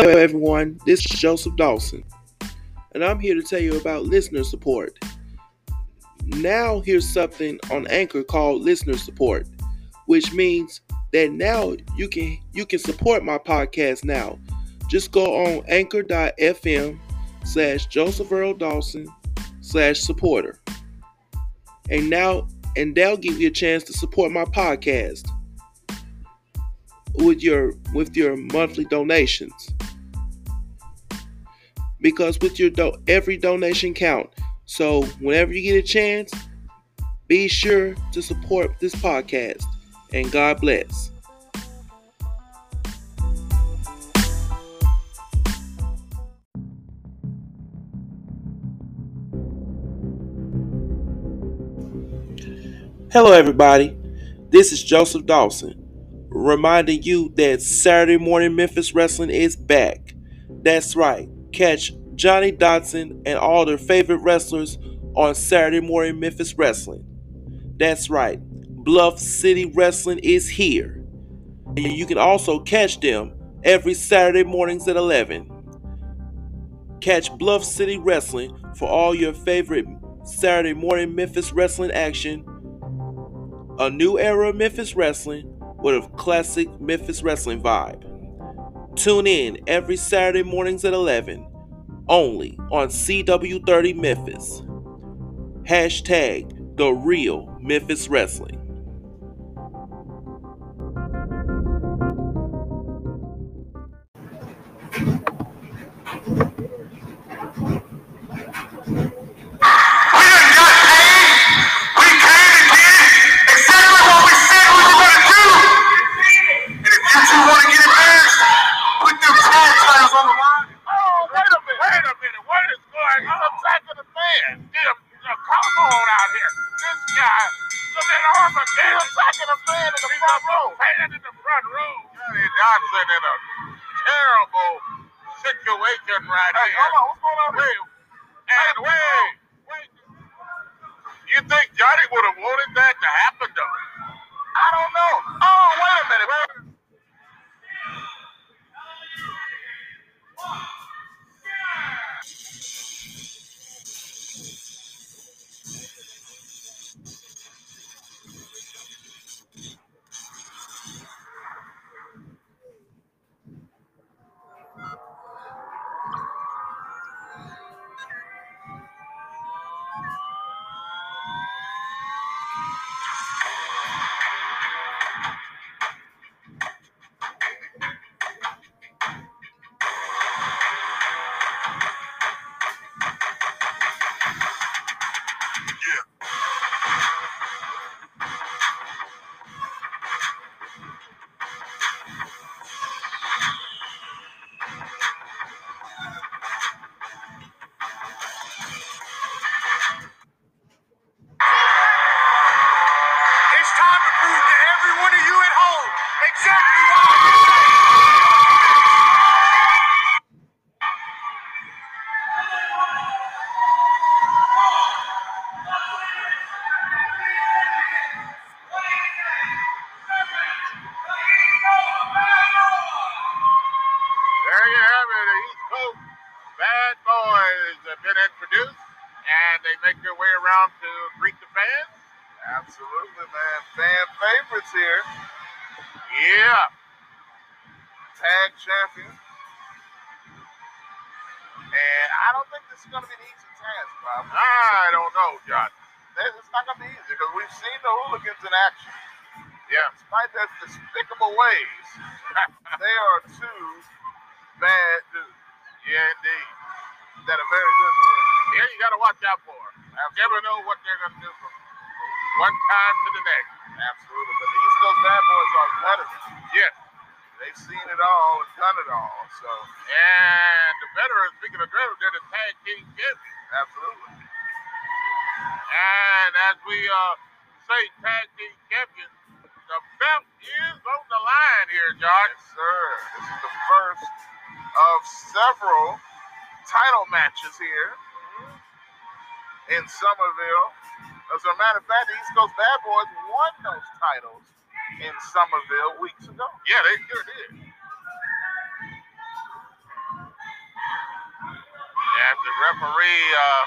Hello, everyone. This is Joseph Dawson, and I'm here to tell you about listener support. Now, here's something on Anchor called listener support, which means that now you can you can support my podcast now. Just go on anchor.fm slash Joseph Earl Dawson slash supporter. And now and they'll give you a chance to support my podcast with your with your monthly donations because with your do- every donation count. So whenever you get a chance be sure to support this podcast and god bless. Hello everybody. This is joseph dawson reminding you that Saturday Morning Memphis Wrestling is back. That's right, catch Johnny Dodson and all their favorite wrestlers on Saturday Morning Memphis Wrestling. That's right, Bluff City Wrestling is here. And you can also catch them every Saturday mornings at 11. Catch Bluff City Wrestling for all your favorite Saturday morning Memphis wrestling action, a new era of Memphis wrestling, with a classic Memphis wrestling vibe. Tune in every Saturday mornings at 11, only on CW30 Memphis. Hashtag the real Memphis Wrestling. to greet the fans? Absolutely, man. Fan favorites here. Yeah. Tag champion. And I don't think this is going to be an easy task, Bob. I don't know, John. It's not going to be easy because we've seen the hooligans in action. Yeah. Despite their despicable ways, they are two bad dudes. Yeah, indeed. That are very good. Yeah, you got to watch out for. I've never know what they're going to do from one time to the next. Absolutely. But the East Coast Bad Boys are veterans. Yes. They've seen it all and done it all. So. And the veterans, speaking of veterans, they're the tag team champions. Absolutely. And as we uh, say, tag team champions, the belt is on the line here, Josh. Yes, sir. This is the first of several title matches here Somerville. As a matter of fact, the East Coast Bad Boys won those titles in Somerville weeks ago. Yeah, they sure did. As the referee uh,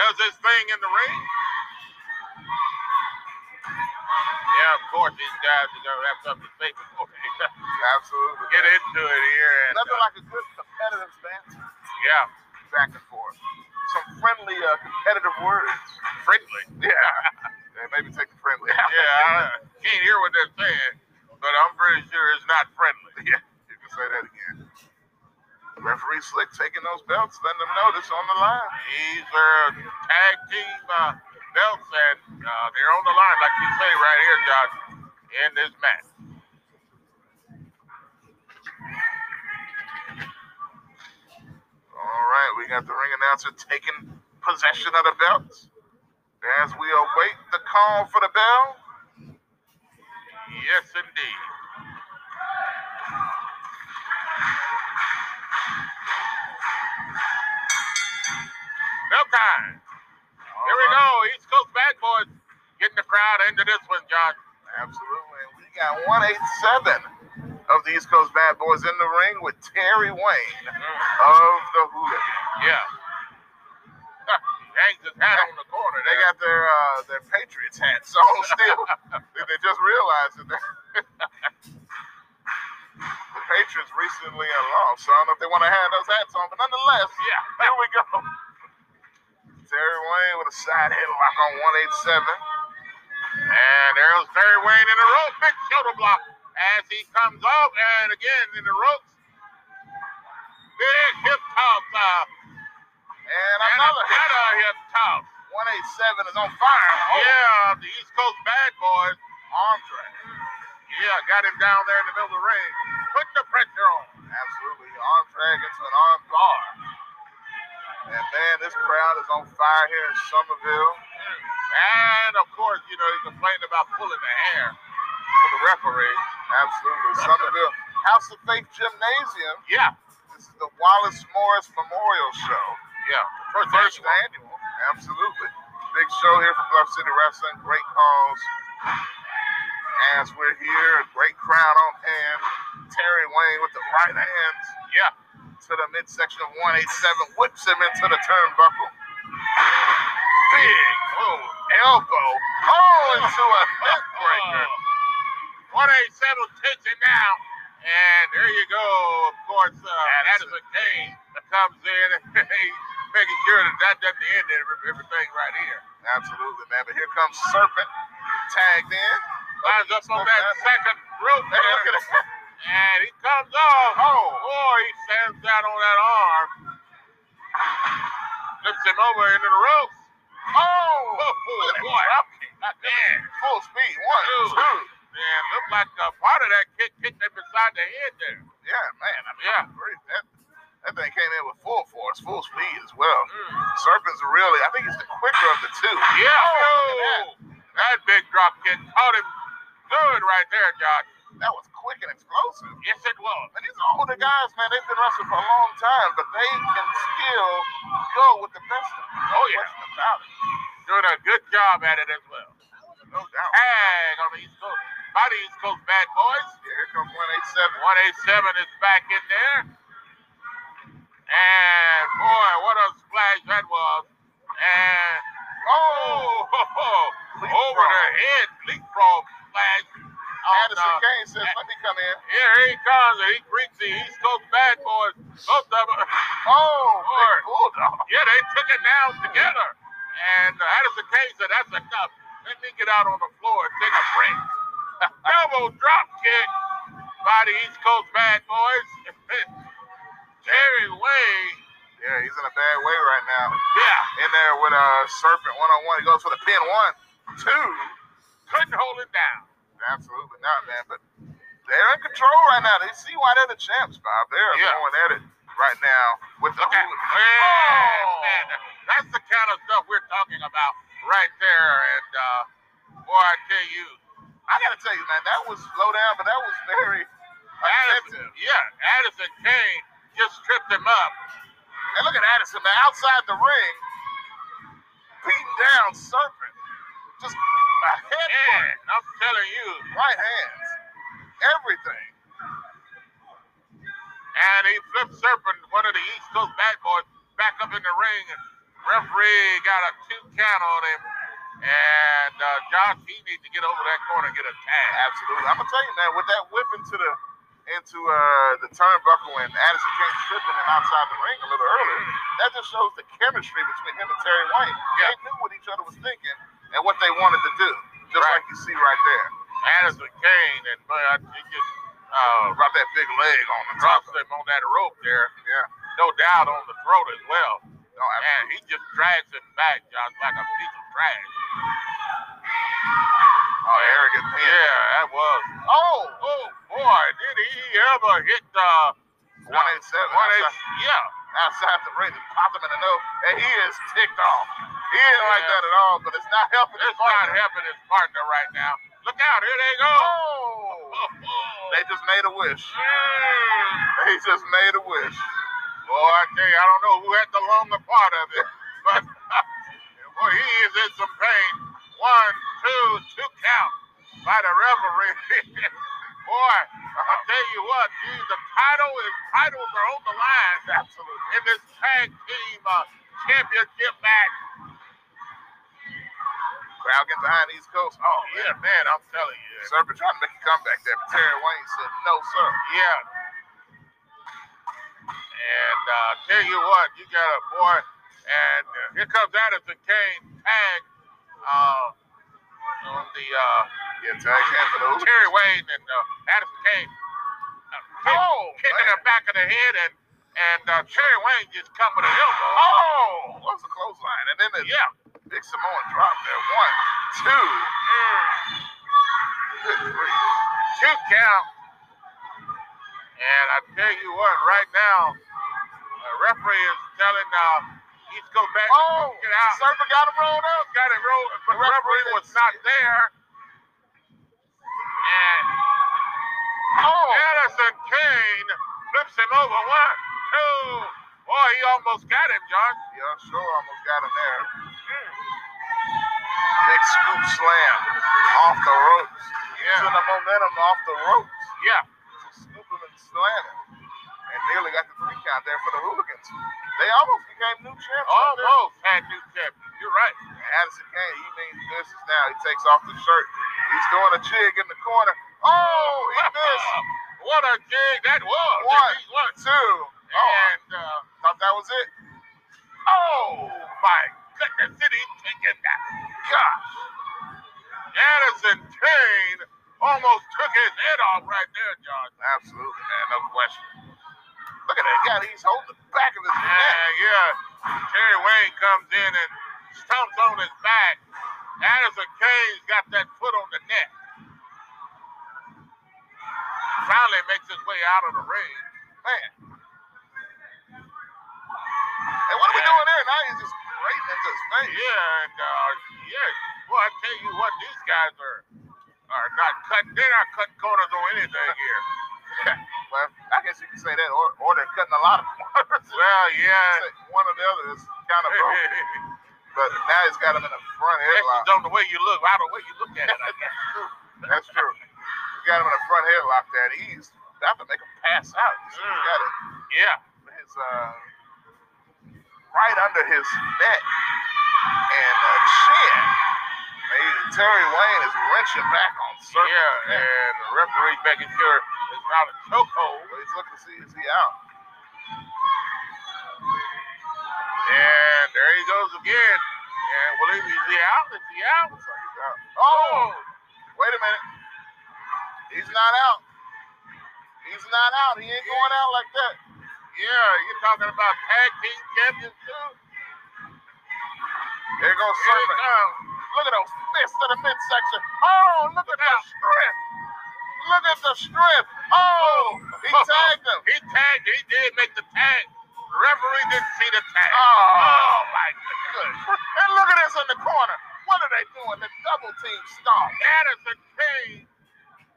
does his thing in the ring. Yeah, of course, these guys are going to have something to say before they Absolutely. get into it here. And, Nothing uh, like a good competitive stance. yeah, Back and. Some friendly, uh, competitive words. friendly. Yeah. yeah maybe take the friendly out. Yeah, I can't hear what they're saying, but I'm pretty sure it's not friendly. Yeah, you can say that again. Referee Slick taking those belts, letting them know this on the line. These are tag team uh, belts, and uh, they're on the line, like you say right here, Josh, in this match. Right, we got the ring announcer taking possession of the belts. As we await the call for the bell, Yes, indeed. Bell time. Here we go. East Coast Bad Boys getting the crowd into this one, Josh. Absolutely. We got 187 of the East Coast Bad Boys in the ring with Terry Wayne of the Hooligan. Yeah. hangs his hat on the corner. They got their uh, their Patriots hats on still. they just realized that the Patriots recently lost. So I don't know if they want to have those hats on, but nonetheless, Yeah. here we go. Terry Wayne with a side headlock on 187. And there's Terry Wayne in a rope. Big shoulder block as he comes off. And again in the ropes. Big hip toss. Uh, And and another another hip toss. 187 is on fire. Oh, Yeah, the East Coast Bad Boys. Drag. Yeah, got him down there in the middle of the ring. Putting the pressure on. Absolutely. Drag into an arm bar. And man, this crowd is on fire here in Somerville. And of course, you know, he complained about pulling the hair for the referee. Absolutely. Somerville House of Faith Gymnasium. Yeah, This is the Wallace Morris Memorial Show. yeah. First, First annual. annual. Absolutely. Big show here for Bluff City Wrestling. Great calls. As we're here, a great crowd on hand. Terry Wayne with the right hands Yeah. to the midsection of 187, whips him into the turnbuckle. Big Oh, elbow. Oh, into a neck breaker. Seven takes it down, and there you go. Of course, uh, Addison. Addison Kane comes in, making sure that that doesn't end every- everything right here. Absolutely, man. But here comes Serpent tagged in. Lines up on that second rope Hey, look at and he comes off. Oh. boy, he stands down on that arm, lifts him over into the ropes. Oh, Oh, that boy. drop kick. Man, Full speed. One, Two. two. Man, looked like a part of that kick kicked him beside the head there. Yeah, man. I mean, Yeah. That, that thing came in with full force, full speed as well. Mm. Serpent's really, I think he's the quicker of the two. Yeah, Oh, look at oh, that big drop kick caught him good right there, Josh. that. That was quick and explosive. Yes, it was. And these are older guys, man. They've been wrestling for a long time, but they can still go with the best of them. Oh, yeah. Doing a good job at it as well. No doubt. Tag on the East Coast. By the East Coast Bad Boys. Yeah, here comes 187. 187 is back in there. And boy, what a splash that was. And oh, over the head, leapfrog splash. Addison uh, Kane says, let me come in. Here he comes, he greets the East Coast Bad Boys. Both of them. Oh, Lord. big bulldog. Yeah, they took it down together. And uh, Addison Kane said, that's enough. Let me get out on the floor and take a break. Double drop kick by the East Coast Bad Boys. Terry Wayne. Yeah, he's in a bad way right now. Yeah, In there with a Serpent one on one. He goes for the pin one, two. couldn't hold it down. Absolutely not, man. But they're in control right now. They see why they're the champs, Bob. They're Yeah. going at it right now with the Look at Hooligan. yeah, Oh. man. That's the kind of stuff we're talking about right there. And uh, boy, I tell you, I gotta tell you, man, that was low down, but that was very Addison, yeah, Addison Kane just tripped him up. And look at Addison, man, outside the ring, beating down Serpent. Just a head Man, I'm telling you. right hands, everything. And he flipped Serpent, one of the East Coast bad boys, back up in the ring. And Referee got a two count on him. And uh, Josh, he needs to get over that corner and get a tag. Absolutely. I'm gonna tell you, man, with that whip into the into uh, the turnbuckle and Addison Kane stripping him outside the ring a little earlier, that just shows the chemistry between him and Terry Wayne. Yeah. They knew what each other was thinking and what they wanted to do, just Right. like you see right there. Addison Kane and but he just uh, Brought that big leg on the top. drops him on that rope there. Yeah. No doubt on the throat as well. No, I And he just drags him back, Josh, like a piece of trash. Oh, arrogant man. Yeah, that was. Oh, oh boy, did he ever hit the 187. one eight? outside, Yeah, outside the ring, and popped him in the nose, and he is ticked off. He ain't like Yeah. that at all, but it's not helping his it's not helping his partner right now. Look out, here they go. Oh! They just made a wish. Mm. They just made a wish. Boy, I tell you, I don't know who had the longer part of it, but boy, he is in some pain. One, two, two count by the referee. boy, I tell you what, geez, the title is titles are on the line Absolutely. in this tag team uh, championship match. Crowd get behind East Coast. Oh, Yeah, man, I'm telling you. Serpent trying to make a comeback there, but Terry Wayne said, no, sir. Yeah. And uh, tell you what, you got a boy, and uh, here comes Addison Kane tag uh, on the uh, Yeah, tag hand. Terry Wayne and uh, Addison Kane. Uh, Oh, kicking man. the back of the head, and and uh, Terry Wayne just come with an elbow. Oh, what's the clothesline? And then the Yeah. big Samoan drop there. One, two. Mm. Two count. And I tell you what, right now, referee is telling uh, East Coast back Oh, get out. Serpent got him rolled up. Got it rolled, but the referee was not there. And Oh, Addison Kane flips him over. One, two. Boy, he almost got him, John. yeah, sure, almost got him there. Big scoop slam off the ropes. Yeah. Using the momentum off the ropes. Yeah. scoop him and slam him. Nearly got the three count there for the hooligans. They almost became new champions. Almost had new champions. You're right. Addison Kane, he means business now. He takes off the shirt. He's doing a jig in the corner. Oh, he missed. what a jig that was. One, was. two. Oh, And uh, thought that was it. Oh my goodness, did he taking that? Gosh. Addison Kane almost took his head off right there, John. Absolutely, man. No question. Look at that guy. He's holding the back of his neck. And yeah, Terry Wayne comes in and stomps on his back. Addison Kane's got that foot on the neck. Finally makes his way out of the ring. Man. And what are we doing there? Now he's just right into his face. Yeah, and uh, yeah, well, I tell you what, these guys are are not cutting. They're not cutting corners on anything here. Well, I guess you can say that, or, or they're cutting a lot of corners. Well, yeah. One or the other is kind of broken. But now he's got him in a front That's headlock. on the way you look, how the way you look at it, I guess. That's true. He's got him in a front headlock there. and He's about to make him pass out. See, got it. Yeah. His, uh, right under his neck and uh, chin. Maybe Terry Wayne is wrenching back on Serpent. Yeah, and the referee's making sure it's not a chokehold. Well, he's looking to see is he out. And there he goes again. And believe me, is he out? Is he out? Looks like he's out. Oh, wait a minute. He's not out. He's not out. He ain't going out like that. Yeah, you're talking about tag team champions too? There goes Serpent. Look at those fists to the midsection. Oh, look at that strength. Look at the strength. Oh, he tagged him. He tagged. He did make the tag. Referee didn't see the tag. Oh, oh my goodness. And look at this in the corner. What are they doing? The double team stomp. Addison Kane,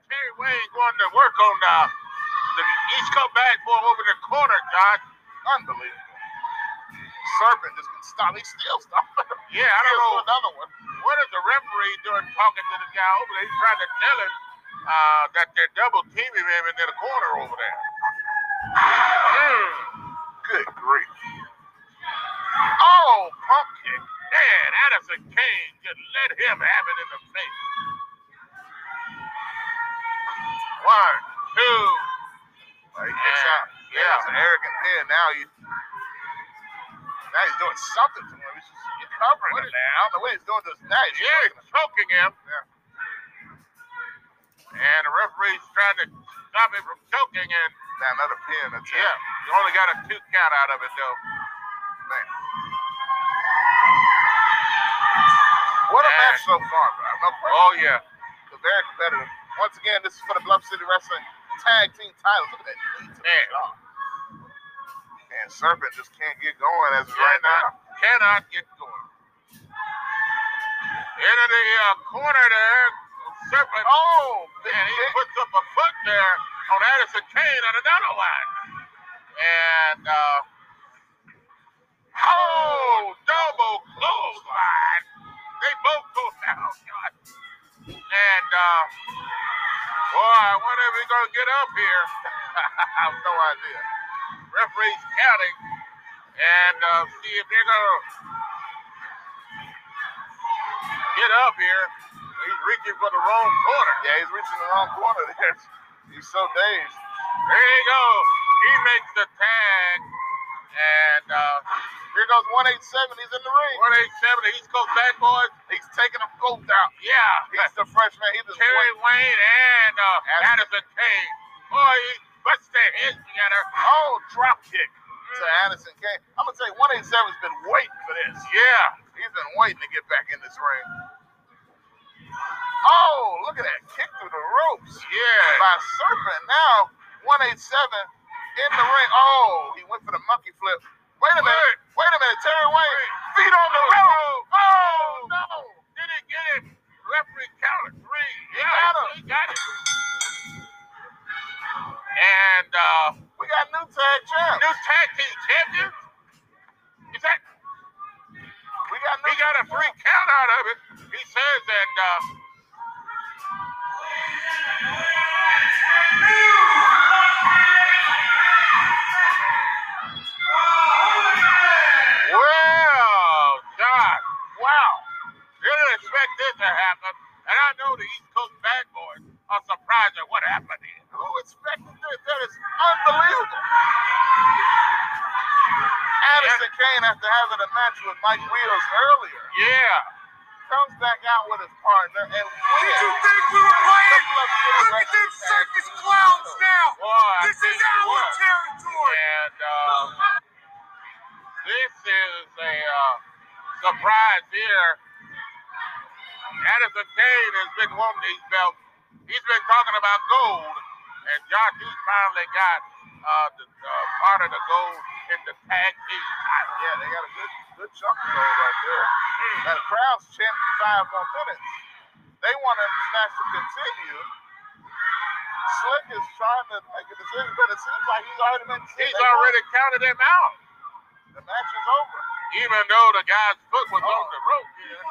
Terry Wayne going to work on the, the East Coast boy over the corner, Josh. Unbelievable. Serpent just been stopped. He's still stopping. Yeah, I don't know. another one. What is the referee doing talking to the guy over there? He's trying to tell him uh, that they're double teaming him in the corner over there. Mm. Good grief. Oh, pump kick. Man, Addison Kane just let him have it in the face. One, two. Well, he kicks Yeah, out. Yeah, yeah. it's an arrogant pin. Now you. Now he's doing something to him. He's just covering What him is- now. Know what he's doing to his neck. He's Yeah, choking he's him. choking him. And the referee's trying to stop him from choking. And Now another pin attempt. yeah, you only got a two count out of it, though. Man. What a Man. match so far. No. Oh, yeah. It's very competitive. Once again, this is for the Bluff City Wrestling Tag Team titles. Look at that Man. And Serpent just can't get going as of right now. Cannot get going. Into the uh, corner there. Serpent. Oh, And he puts up a foot there on Addison Kane on another one. And, uh, oh, double clothesline. They both go down. God. And, uh, boy, if we're going to get up here. I have no idea. Referee's counting. And, uh, see if they're to get up here. He's reaching for the wrong corner. Yeah, he's reaching the wrong corner there. He's so dazed. There you go. He makes the tag. And uh, Here goes 187. He's in the ring. 187, East Coast Bad Boys. He's taking them both out. Yeah. He's the freshman. He's the Terry wait. Wayne and uh, Addison Kane. Boy, he puts their heads together. Oh, drop kick to Addison Kane. I'm gonna tell you, 187's been waiting for this. Yeah. He's been waiting to get back in this ring. Oh, look at that kick through the ropes Yeah. by Serpent. Now 187 in the ring. Oh, he went for the monkey flip. Wait a minute. Wait a minute. Terry Wayne, feet on the rope. Oh no. Did he get it? Referee counted three. Yeah, got him. he got it. And uh, We got new tag champs. new tag team champions. Is that We got new he got a three count out of it. He says that uh, after having a match with Mike Wheels earlier, Yeah. Comes back out with his partner and Did you think we were playing? The Bluff City Look at them circus clowns now. Boy, This is our what. territory. And uh, this is a uh, surprise here. Addison Kane has been wanting these belts. He's been talking about gold, and John Hughes finally got uh, the uh, part of the gold in the tag team. Yeah, they got a good good chunk of gold right there. Now the crowd's chanting five more minutes. They want to match to continue. Slick is trying to make a decision, but it seems like he's already been. He's they won. already counted him out, The match is over. even though the guy's foot was on the rope here.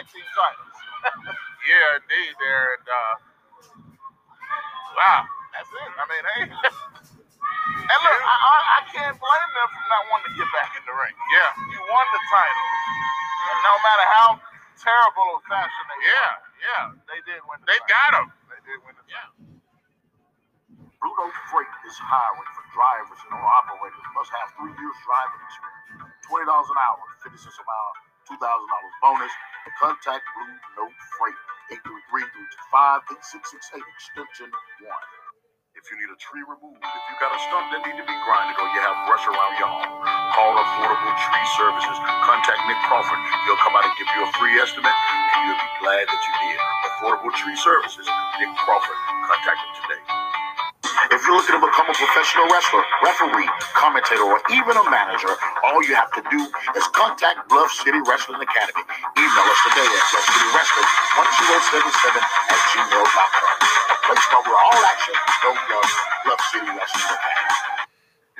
tag team titles. yeah, indeed, there. And uh, wow, that's it. I mean, hey. and look, I, I, I, can't blame them for not wanting to get back in the ring. Yeah. You won the title. And no matter how terrible or fashion they Yeah, won, yeah. They did win the They got them. They did win the yeah. title. Rudolph Freight is hiring for drivers and operators must have three years driving experience. $20 an hour to finish a amount $2,000 bonus. Contact Blue Note Freight, 833-325-8668, extension 1. If you need a tree removed, if you got a stump that need to be grinded or you have brush around your home, call Affordable Tree Services. Contact Nick Crawford. He'll come out and give you a free estimate, and you'll be glad that you did. Affordable Tree Services, Nick Crawford. Contact him today. If you're looking to become a professional wrestler, referee, commentator, or even a manager, all you have to do is contact Bluff City Wrestling Academy. Email us today at bluffcitywrestling1077 at gmail.com. A place where all action, no gloves, Bluff City Wrestling Academy.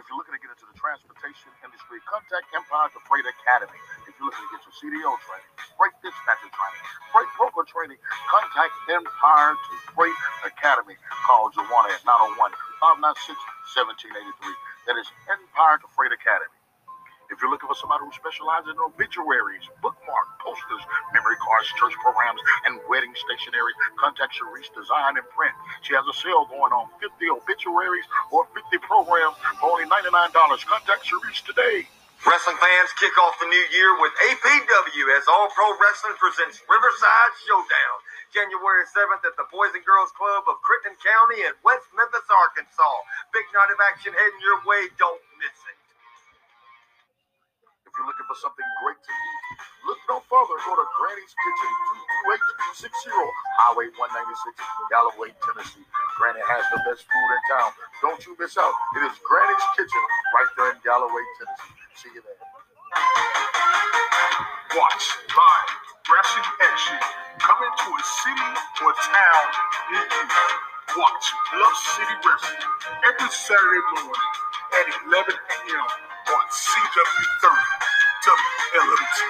If you're looking to get into the transportation industry, contact Empire to Freight Academy. If you're looking to get your CDL training, freight dispatcher training, freight broker training, contact Empire to Freight Academy. Call Joanna at 901 596 1783. That is Empire to Freight Academy. If you're looking for somebody who specializes in obituaries, bookmark, posters, memory cards, church programs, and wedding stationery, contact Sharice Design and Print. She has a sale going on 50 obituaries or 50 programs for only $99. Contact Sharice today. Wrestling fans kick off the new year with APW as All Pro Wrestling presents Riverside Showdown, January 7th at the Boys and Girls Club of Crittenden County in West Memphis, Arkansas. Big night of action heading your way. Don't miss it. If you're looking for something great to eat, look no further. Go to Granny's Kitchen, 22860 Highway 196, Galloway, Tennessee. Granny has the best food in town. Don't you miss out. It is Granny's Kitchen right there in Galloway, Tennessee. See you there. Watch live wrestling action coming to a city or town near you. Watch Bluff City Wrestling every Saturday morning at 11 a.m. on CW30 WLMT.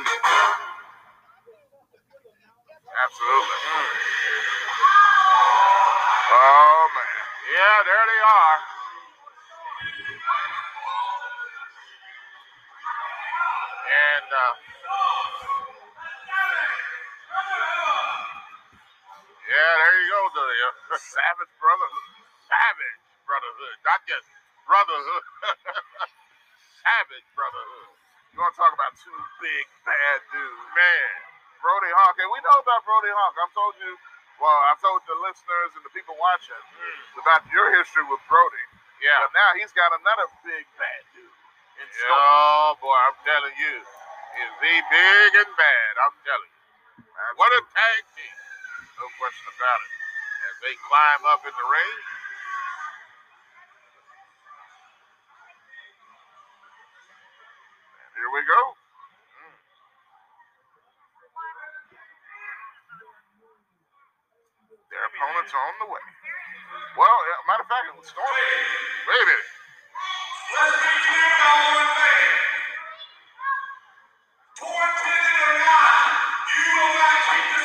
Absolutely. Oh man. Yeah, there they are. And uh, yeah, there you go, the uh, Savage Brotherhood. Savage Brotherhood, not just Brotherhood. Savage Brotherhood. You want to talk about two big bad dudes, man? Brody Hawk, and we know about Brody Hawk. I've told you, well, I've told the listeners and the people watching about your history with Brody. Yeah. But now he's got another big bad dude. In store. Oh boy, I'm telling you, is he big and bad? I'm telling you. What a tag team, no question about it. As they climb up in the ring. And here we go. Their opponents on the way. Well, matter of fact, it was Storm. Wait a minute. You will not keep the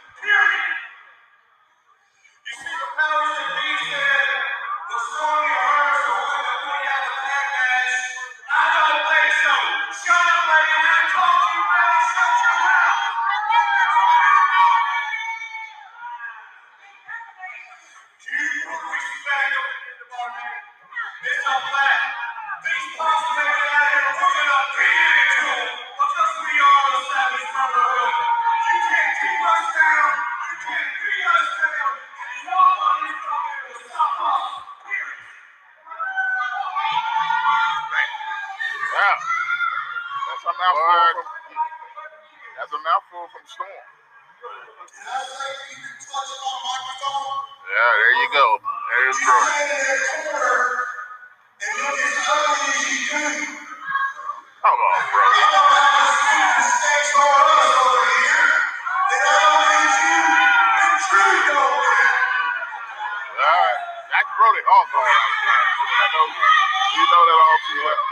Mouthful from That's a mouthful from Storm. Yeah, there you go. There's Brody. Come on, bro. All right. That's Brody Hawk. all right. I know. You know that all too well.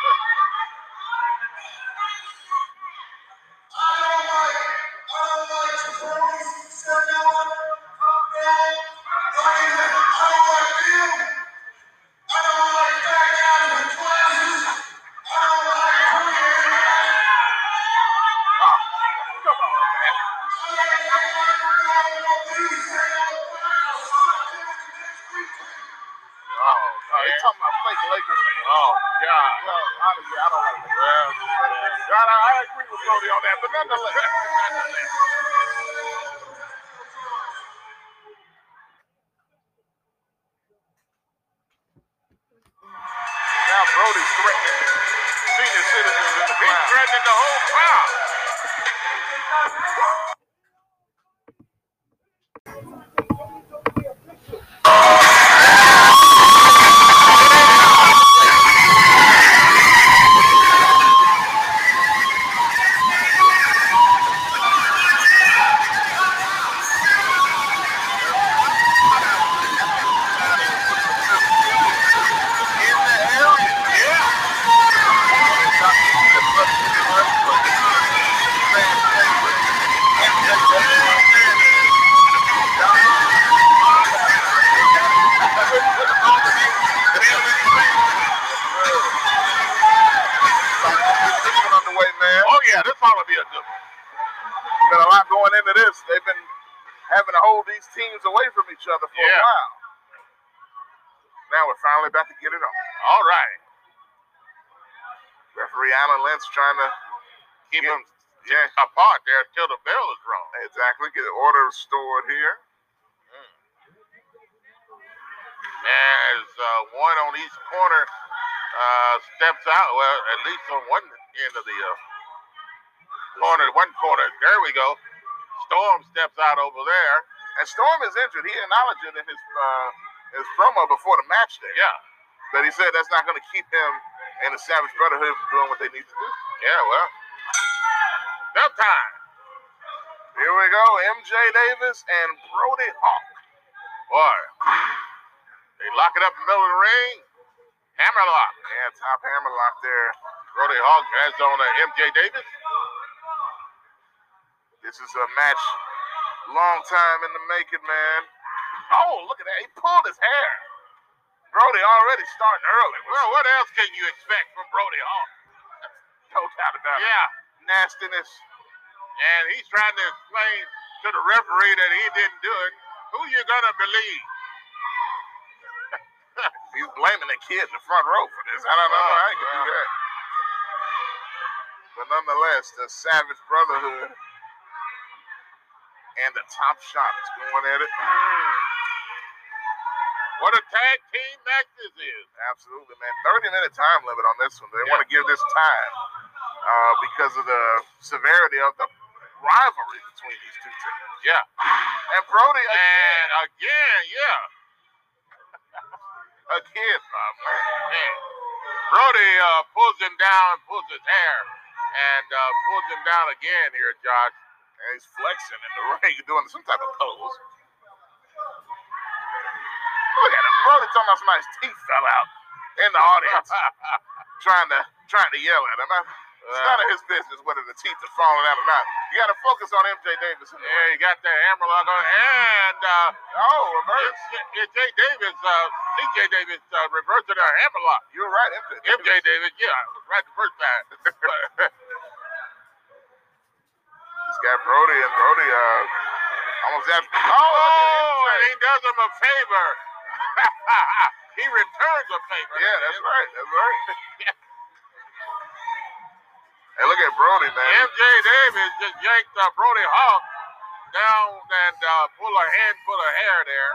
Order restored here. As uh, one on each corner uh, steps out, well, at least on one end of the uh, corner, one corner. There we go. Storm steps out over there. And Storm is injured. He acknowledged it in his uh, his promo before the match there. Yeah, But he said that's not going to keep him and the Savage Brotherhood from doing what they need to do. yeah, well. Bell time. Here we go. MJ Davis and Brody Hawk. Boy, they lock it up in the middle of the ring. Hammerlock. Yeah, top hammerlock there. Brody Hawk has on uh, MJ Davis. This is a match long time in the making, man. Oh, look at that. He pulled his hair. Brody already starting early. Well, what else can you expect from Brody Hawk? No doubt about it. Yeah, Nastiness. And he's trying to explain to the referee that he didn't do it. Who you gonna believe? He's blaming the kid in the front row for this. I don't know he can do that. But nonetheless, the Savage Brotherhood and the Top Shottas going at it. What a tag team match this is. Absolutely, man. 30 minute time limit on this one. They Yeah. want to give this time uh, because of the severity of the rivalry between these two teams. Yeah, And Brody, again, and again, yeah, again, man. man. Brody uh, pulls him down, pulls his hair, and uh, pulls him down again here, Josh. And he's flexing in the ring, doing some type of pose. Look at him. Brody talking about somebody's teeth fell out in the audience, trying to trying to yell at him. I- It's none of his business whether the teeth are falling out or not. You got to focus on MJ Davis. Yeah, you got that hammerlock on, and uh, Oh, reverse. Jay Davis, uh, CJ Davis, uh, reversing a hammerlock. You're right, MJ. MJ Davis, yeah, I was right the first time. This guy Brody and Brody uh almost got oh, oh, he does him a favor. he returns a favor. Yeah, that's right. That's right. hey, look at Brody, man. MJ Davis just yanked uh, Brody Hawk down and uh, pull a handful of hair there.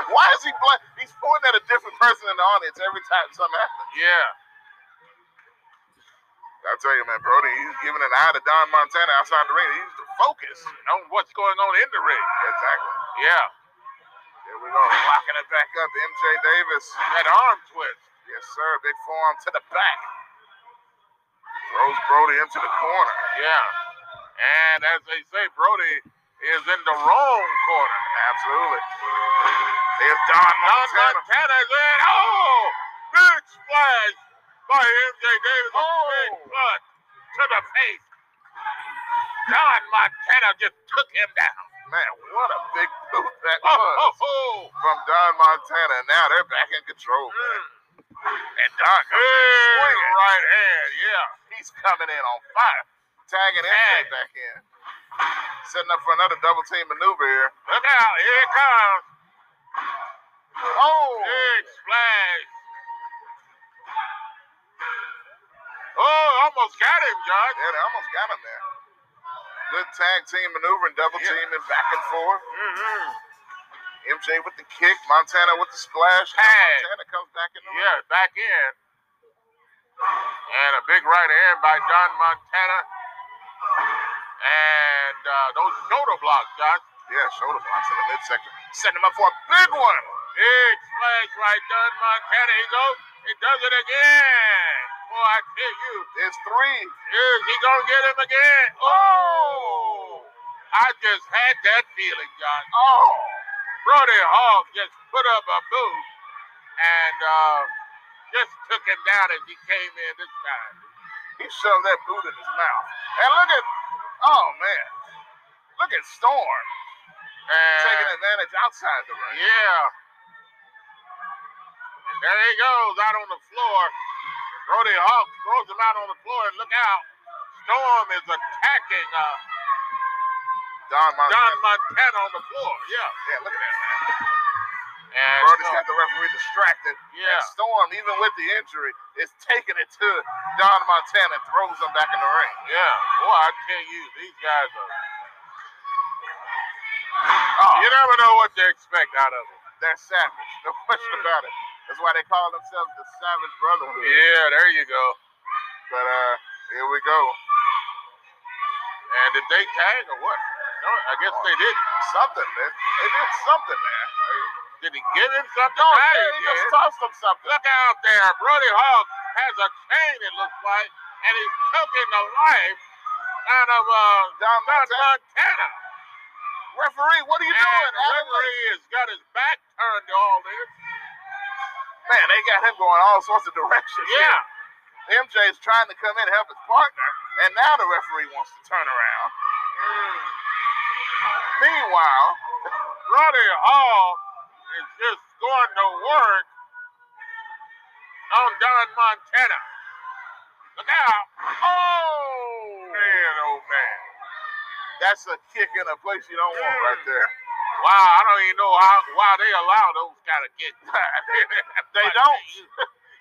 Why is he bl- He's pointing at a different person in the audience every time something happens. Yeah. I tell you, man, Brody, he's giving an eye to Don Montana outside the ring. He's the focus. On what's going on in the ring. Exactly. Yeah. Here we go. Locking it back up. MJ Davis. That arm twist. Yes, sir. Big forearm to the back. Throws Brody into the corner. Yeah. And as they say, Brody is in the wrong corner. Absolutely. There's Don Don Montana. Montana's in. Oh! Big splash by MJ Davis. Oh. Big blood to the face. Don Montana just took him down. Man, what a big boot that Oh, was oh, oh. from Don Montana. Now they're back in control, man. Mm. And Don swing right hand, yeah. He's coming in on fire. Tagging MJ back in. Setting up for another double team maneuver here. Look out, here it comes. Oh! Big splash. Oh, almost got him, Judge. Yeah, they almost got him there. Good tag team maneuvering, double yeah. teaming back and forth. Mm-hmm. MJ with the kick, Montana with the splash. Tag. Montana comes back in. Yeah, back in. And a big right hand by Don Montana. And uh, those shoulder blocks, Josh. Yeah, shoulder blocks in the midsection. Setting him up for a big one. Big splash by Don Montana. He goes, he does it again. Boy, I tell you, It's three. is he gonna get him again? Oh! I just had that feeling, Josh. Oh! Brody Hawk just put up a boot and uh, just took him down as he came in this time. He shoved that boot in his mouth. And look at, oh man, look at Storm taking advantage outside the ring. yeah, and there he goes out on the floor. Brody Hawk throws him out on the floor and look out. Storm is attacking uh, Don Montana. Don Montana on the floor. Yeah. Yeah, look at that man. And Brody's so- got the referee distracted. Yeah. And Storm, even with the injury, is taking it to Don Montana and throws him back in the ring. yeah, boy, I tell you, these guys are. Oh, You never know what to expect out of them. they're savage. No question about it. That's why they call themselves the Savage Brotherhood. Yeah, there you go. But uh, here we go. And did they tag or what? No, I guess they did. Something, man. They did something there. Did he give him something? No, Yeah, yeah, he he just tossed him something. Look out there. Brody Hawk has a chain, it looks like, and he's choking the life out of uh, Don Montana. Montana. Referee, what are you And doing? the referee has got his back turned to all this. Man, they got him going all sorts of directions. Yeah. here. MJ is trying to come in and help his partner, and now the referee wants to turn around. Meanwhile, Brody Hawk is just going to work on Don Montana. Look out. Oh! Man, oh, man. that's a kick in a place you don't want right there. Wow, I don't even know how why they allow those kind of kicks. They don't.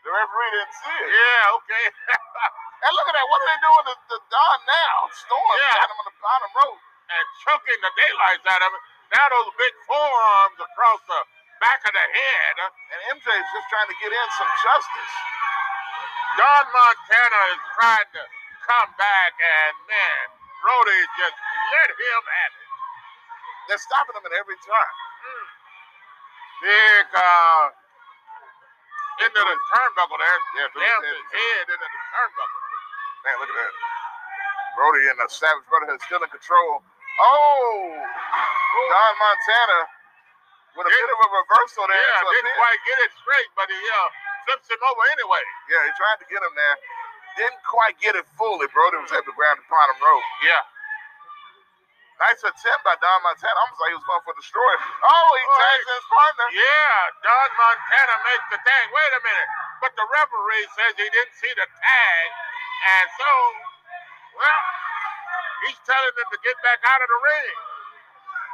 the referee didn't see it. Yeah, okay. And look at that. What are they doing to, to Don now? Storm Yeah. got him on the bottom rope. And choking the daylights out of him. Now those big forearms across the back of the head. And MJ's just trying to get in some justice. Don Montana is trying to come back, and man, Brody just let him have it. They're stopping him at every turn. Big uh, into the turnbuckle there. Yeah, threw his head his head into the turnbuckle. Man, look at that. Brody and the Savage Brotherhood still in control. Oh! Don Montana with a bit of a reversal there. Yeah, didn't quite get it straight, but he uh, flips him over anyway. Yeah, he tried to get him there. Didn't quite get it fully. Brody was able to grab the bottom rope. Yeah. Nice attempt by Don Montana. Almost like he was going for a destroyer. Oh, he Oh, tags his partner. Yeah, Don Montana makes the tag. Wait a minute. But the referee says he didn't see the tag. And so, well, he's telling them to get back out of the ring.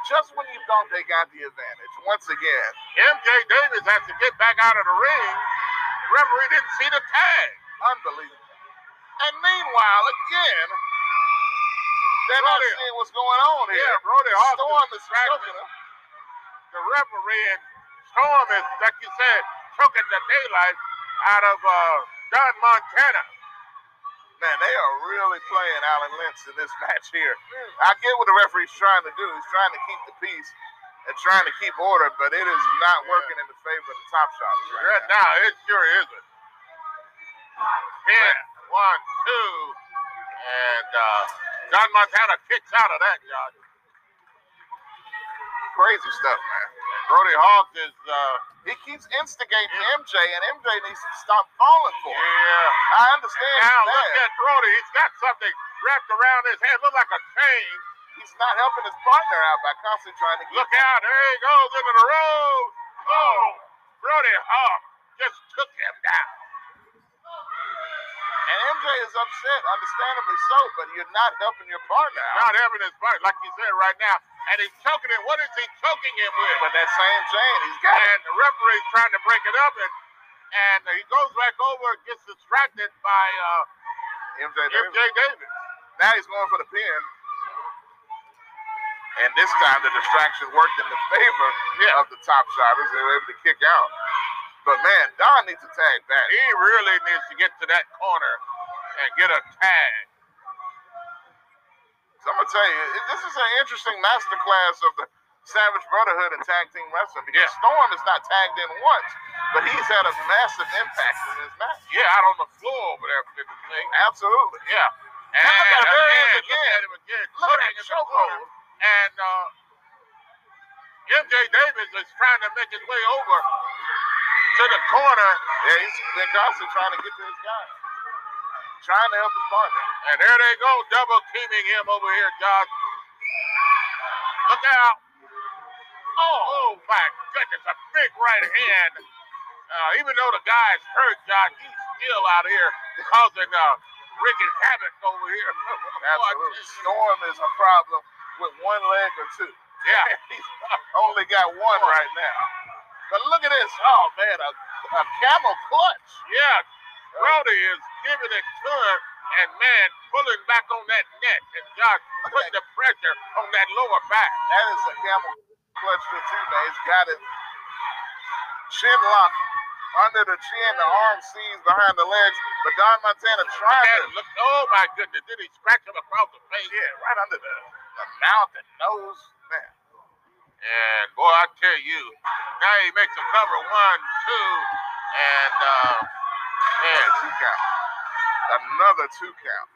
Just when you thought they got the advantage, once again, MJ Davis has to get back out of the ring. The referee didn't see the tag. unbelievable. And meanwhile, again, they're not seeing what's going on here. Yeah, Brody Storm is is choking him. The referee and Storm is, like you said, choking the daylight out of uh, Don Montana. Man, they are really playing Alan Lynch in this match here. I get what the referee's trying to do. He's trying to keep the peace and trying to keep order, but it is not working in the favor of the Top Shottas right Right now. now, it sure isn't. Ten, one, two, and uh, Don Montana kicks out of that, Josh. Crazy stuff, man. Brody Hawk is, uh, He keeps instigating MJ, and MJ needs to stop falling for him. yeah. I understand. Now he's look at Brody. He's got something wrapped around his head, look like a chain. He's not helping his partner out by constantly trying to get Look out! There he goes into the road. Oh, Brody Hawk just took him down. And MJ is upset, understandably so, but you're not helping your partner out. Not having his fight, like you said right now, and he's choking him. What is he choking him with? But that same chain, he's got it. and the referee's trying to break it up, and and he goes back over, and gets distracted by uh, MJ Davis. MJ Davis. Now he's going for the pin. And this time the distraction worked in the favor Yeah. of the Top Shottas. They were able to kick out. But man, Don needs to tag back. He really needs to get to that corner and get a tag. So I'm gonna tell you, this is an interesting masterclass of the Savage Brotherhood and tag team wrestling because Yeah. Storm is not tagged in once, but he's had a massive impact in this match. Yeah, out on the floor over there this thing. Absolutely. Yeah. And Now look at him, there he is again, look again. at him again. Look at that the chokehold. And uh, MJ Davis is trying to make his way over to the corner. Yeah, he's been constantly trying to get to his guy, trying to help his partner. And there they go, double teaming him over here, Josh. Look out. Oh, oh my goodness, a big right hand. Uh, even though the guy's hurt, Josh, he's still out here causing uh, wreaking havoc over here. Absolutely. Storm is a problem with one leg or two. Yeah. he's only got one right now. But look at this. Oh man, a, a camel clutch. Yeah, Brody is giving it to her, and man, pulling back on that neck, and Josh putting the pressure on that lower back. That is a camel clutch for two, man. He's got it. Chin lock under the chin, the arm seized behind the legs. But Don Montana tried to look, oh my goodness, did he scratch him across the face? yeah, right under the, the mouth and nose. Man, And boy, I tell you, now he makes a cover one, two, and uh, man, two count. Another two count.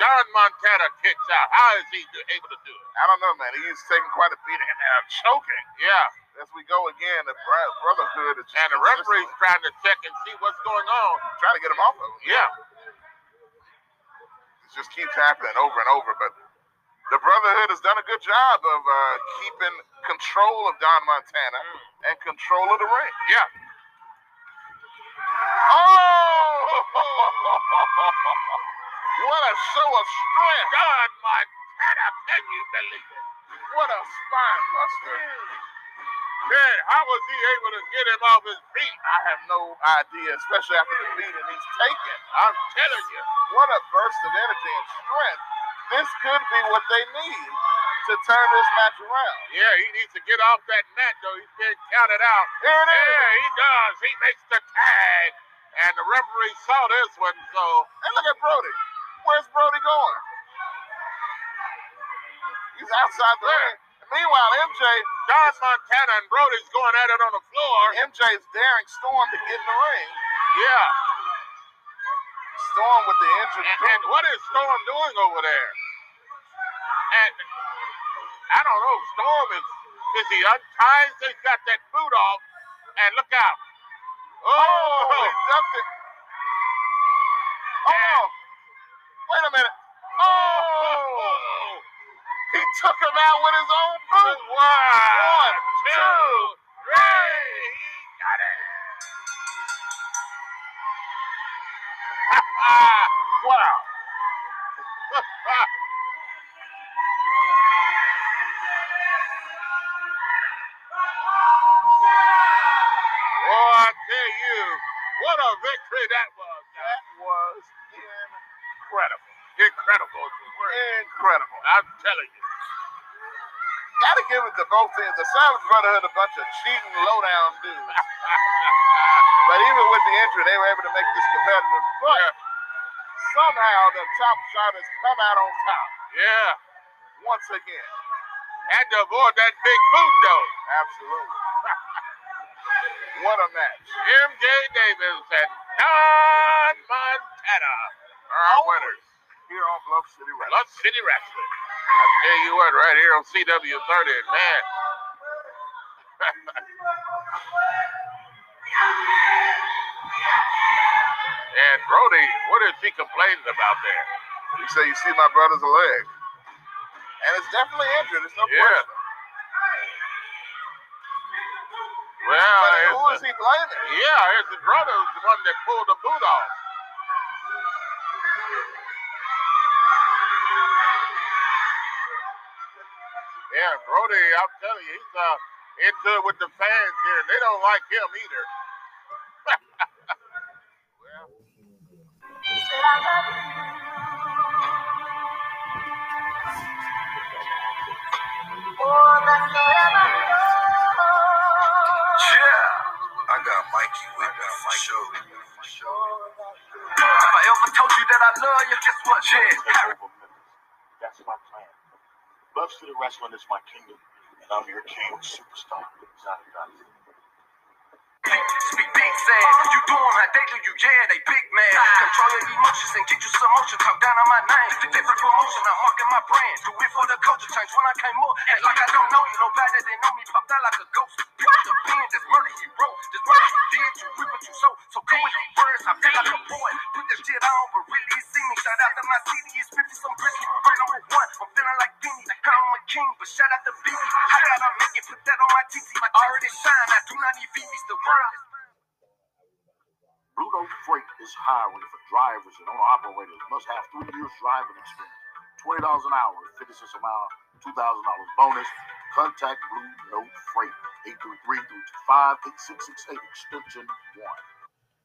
Don Montana kicks out. How is he able to do it? I don't know, man. He's taking quite a beating and now choking. Yeah, As we go again, the bro- brotherhood is and the referee's trying to check and see what's going on. trying to get him off of him. Yeah, It just keeps happening over and over. But the Brotherhood has done a good job of uh, keeping control of Don Montana and control of the ring. yeah. Oh! what a show of strength! Don Montana, can you believe it? What a spine buster! Man, how was he able to get him off his feet? I have no idea, especially after the beating he's taken. I'm telling you. What a burst of energy and strength! This could be what they need to turn this match around. Yeah, he needs to get off that mat, though. He's being counted out. Here it is. Yeah, he does. He makes the tag. And the referee saw this one, so And look at Brody. Where's Brody going? He's outside the ring. Meanwhile, MJ, Don Montana and Brody's going at it on the floor. MJ's daring Storm to get in the ring. Yeah. Storm with the injured And, and what is Storm doing over there? And I don't know. Storm is is he untying? He's got that boot off. And look out. Oh, he dumped it. Oh, wait a minute. Oh, he took him out with his own boot. One, two, two, three. He got it. Wow. Victory that was. That was incredible. Incredible. Incredible. I'm telling you. Gotta give it to both teams. The Savage Brotherhood, a bunch of cheating, low-down dudes. but even with the injury, they were able to make this competitive. But Yeah. somehow the top shot has come out on top Yeah. once again. Had to avoid that big boot, though. Absolutely. what a match. MJ Davis and are our winners. Here on Bluff City Wrestling. Bluff City Wrestling. I tell you what, right here on CW 30, man. and Brody, what is he complaining about there? You say you see my brother's leg. And it's definitely injured, there's no Yeah. question. Well, But who is the- he blaming? yeah, his brother's the one that pulled the boot off. Yeah, Brody, I'm telling you, he's uh, in good with the fans here. They don't like him either. well. Yeah, I got Mikey with me for sure. If I ever told you that I love you, guess what? Yeah. Bluff City Wrestling is my kingdom, and I'm your king, superstar. Johnny. Speak big sad. You do 'em how they do you, yeah, they big man. Ah. Control your emotions and get you some motion. Talk down on my name. Different promotion, I'm marking my brand. Do it for the culture change when I came up. Act like I don't know you, nobody they know me. Popped out like a ghost. Pick up the pen, this murder he wrote. This murder you did, you reap what you sow. So go with these words, I feel like a boy. Put this shit on, but really see me. Shout out to my city, it's 50 some brisket. I'm number one, I'm feeling like Benny. I'm a king, but shout out to Benny. I gotta make it, put that on my TT. I already shine, I do not need VBs, the world mine. Freight is hiring for drivers and owner operators must have three years driving experience. Twenty dollars an hour, fifty cents a mile, two thousand dollars bonus. Contact Blue Note Freight 833-325-8668 extension one.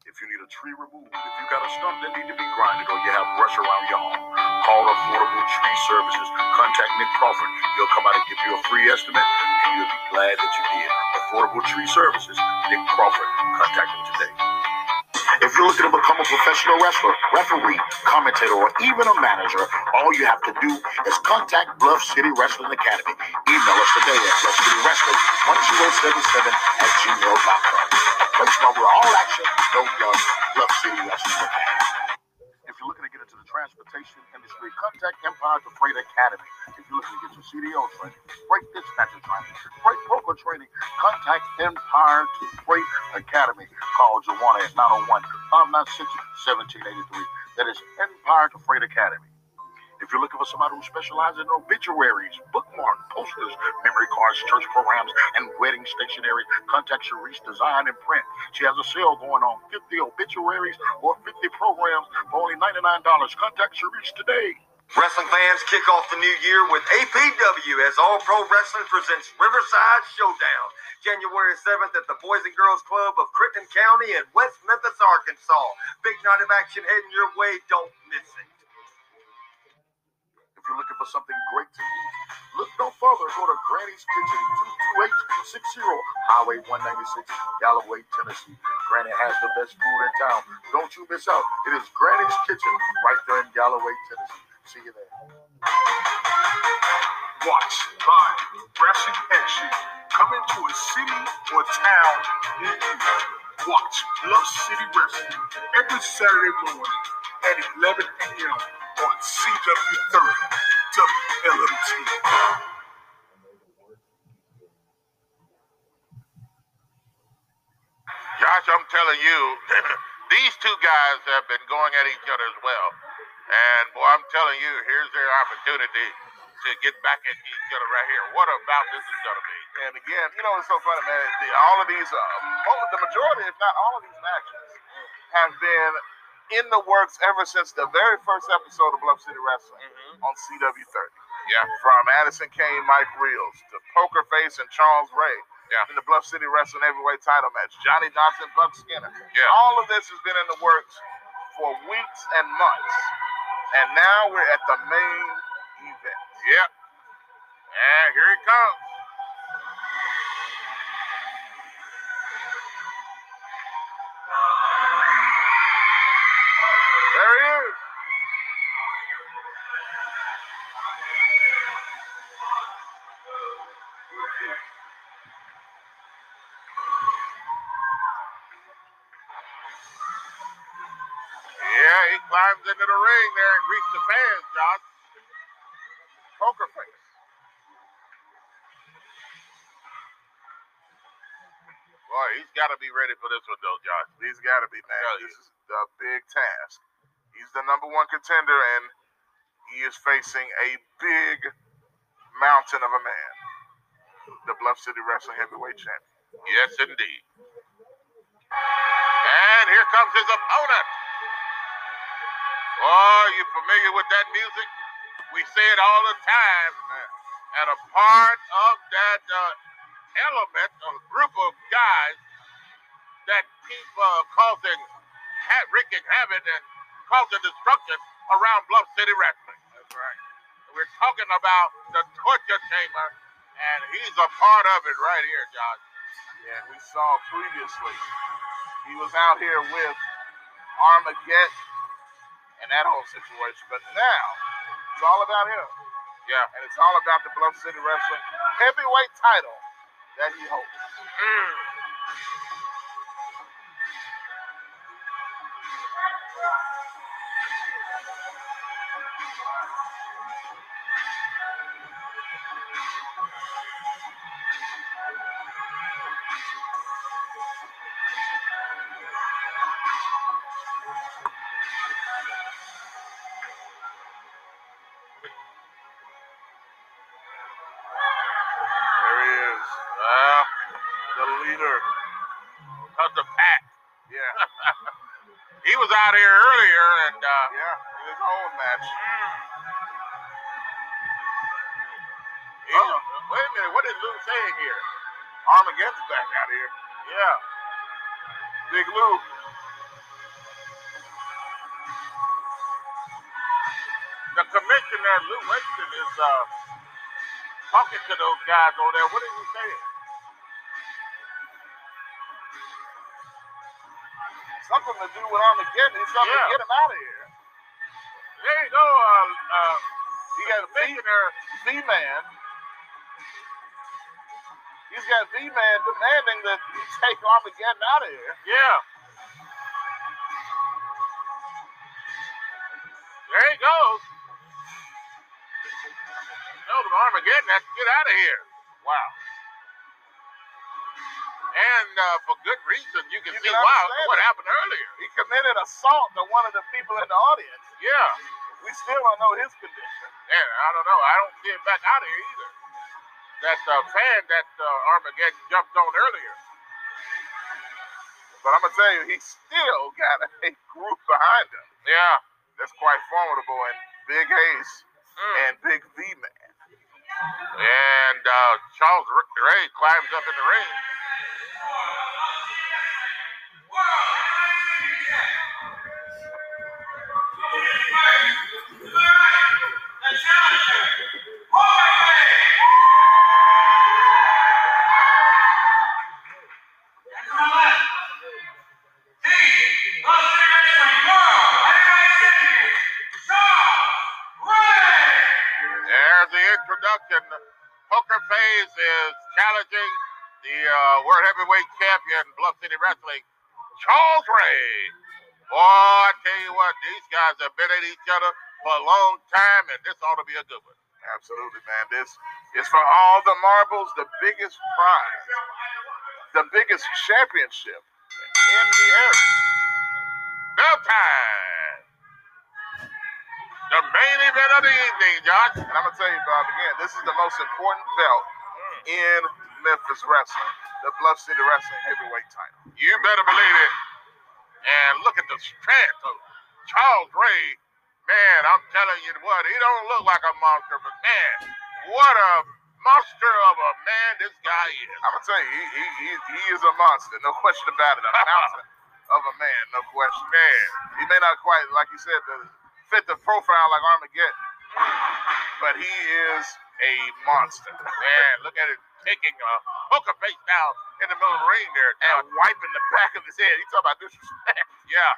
If you need a tree removed, if you got a stump that need to be grinded or you have brush around your home, call Affordable Tree Services. Contact Nick Crawford. He'll come out and give you a free estimate and you'll be glad that you did. Affordable Tree Services, Nick Crawford. Contact him today. If you're looking to become a professional wrestler, referee, commentator, or even a manager, all you have to do is contact Bluff City Wrestling Academy. Email us today at bluffcitywrestling1077 at gmail.com. Place where all action, no blood, Bluff City Wrestling Academy. If you're looking to get into the transportation industry, contact Empire to Freight Academy. You're to get your CDL training, freight dispatcher training, freight broker training, contact Empire to Freight Academy. Call Joanna at 901-596-1783. That is Empire to Freight Academy. If you're looking for somebody who specializes in obituaries, bookmark, posters, memory cards, church programs, and wedding stationery, contact Sharice Design and Print. She has a sale going on 50 obituaries or 50 programs for only $99. Contact Sharice today. Wrestling fans kick off the new year with APW as All Pro Wrestling presents Riverside Showdown, January 7th at the Boys and Girls Club of Crittenden County in West Memphis, Arkansas. Big night of action heading your way. Don't miss it. If you're looking for something great to eat, look no further. Go to Granny's Kitchen, 22860 Highway 196, Galloway, Tennessee. Granny has the best food in town. Don't you miss out. It is Granny's Kitchen right there in Galloway, Tennessee. See you there. Watch live wrestling action coming to a city or town near you. Watch Bluff City Wrestling every Saturday morning at 11 a.m. on CW30 WLMT. Josh, I'm telling you, these two guys have been going at each other as well. And boy, I'm telling you, here's their opportunity to get back at each other right here. What about this is going to be? And again, you know, it's so funny, man. The, all of these, uh, the majority, if not all of these matches, have been in the works ever since the very first episode of Bluff City Wrestling on CW30. Yeah. From Addison Kane, Mike Reels, to Poker Face and Charles Ray. Yeah. In the Bluff City Wrestling Heavyweight title match. Johnny Dodson, Buck Skinner. Yeah. All of this has been in the works for weeks and months. And now we're at the main event. Yep. And here it comes. Into the ring there and greets the fans, Josh. Poker Face. Boy, he's got to be ready for this one, though, Josh. He's got to be, man. This is the big task. He's the number one contender, and he is facing a big mountain of a man. The Bluff City Wrestling Heavyweight Champion. Yes, indeed. And here comes his opponent. Oh, you familiar with that music? We say it all the time. And a part of that uh, element, a group of guys that keep uh, causing ha- wreaking havoc and causing destruction around Bluff City Wrestling. That's right. We're talking about the torture chamber And he's a part of it right here, Josh. Yeah, we saw previously he was out here with Armageddon and that whole situation. But now it's all about him. Yeah. And it's all about the Bluff City Wrestling heavyweight title that he holds. Mm. Is uh, talking to those guys over there. What is he saying? Something to do with Armageddon. He's something Yeah. to get him out of here. There you go, uh, uh, He got V commissioner. V-Man. He's got V-Man demanding that he take Armageddon out of here. Yeah. There he goes. Armageddon has to get out of here. Wow. And uh, for good reason, you can You see can understand what happened earlier. He committed assault to one of the people in the audience. Yeah. We still don't know his condition. Yeah, I don't know. I don't see him back out of here either. That uh, fan that uh, Armageddon jumped on earlier. But I'm gonna tell you, he still got a group behind him Yeah. that's quite formidable and Big Ace Mm. and Big V-Man. And uh, Charles Ray climbs up in the ring. There's introduction. Poker Face is challenging the uh, World Heavyweight Champion, Bluff City Wrestling, Charles Ray. Boy, I tell you what, these guys have been at each other for a long time, and this ought to be a good one. Absolutely, man. This is for all the marbles, the biggest prize, the biggest championship in the area. Bell time. The main event of the evening, Josh. And I'm gonna tell you, Bob, again, this is the most important belt in Memphis wrestling, the Bluff City Wrestling Heavyweight title. You better believe it. And look at the strength of Charles Ray. Man, I'm telling you what, he don't look like a monster, but man, what a monster of a man this guy is. I'm gonna tell you, he, he, he, he is a monster, no question about it. A mountain of a man, no question. Man, He may not quite, like you said, the, fit the profile like Armageddon, but he is a monster. man, look at him taking a Poker Face down in the middle of the ring there. And wiping the back of his head. He talking about disrespect. Yeah,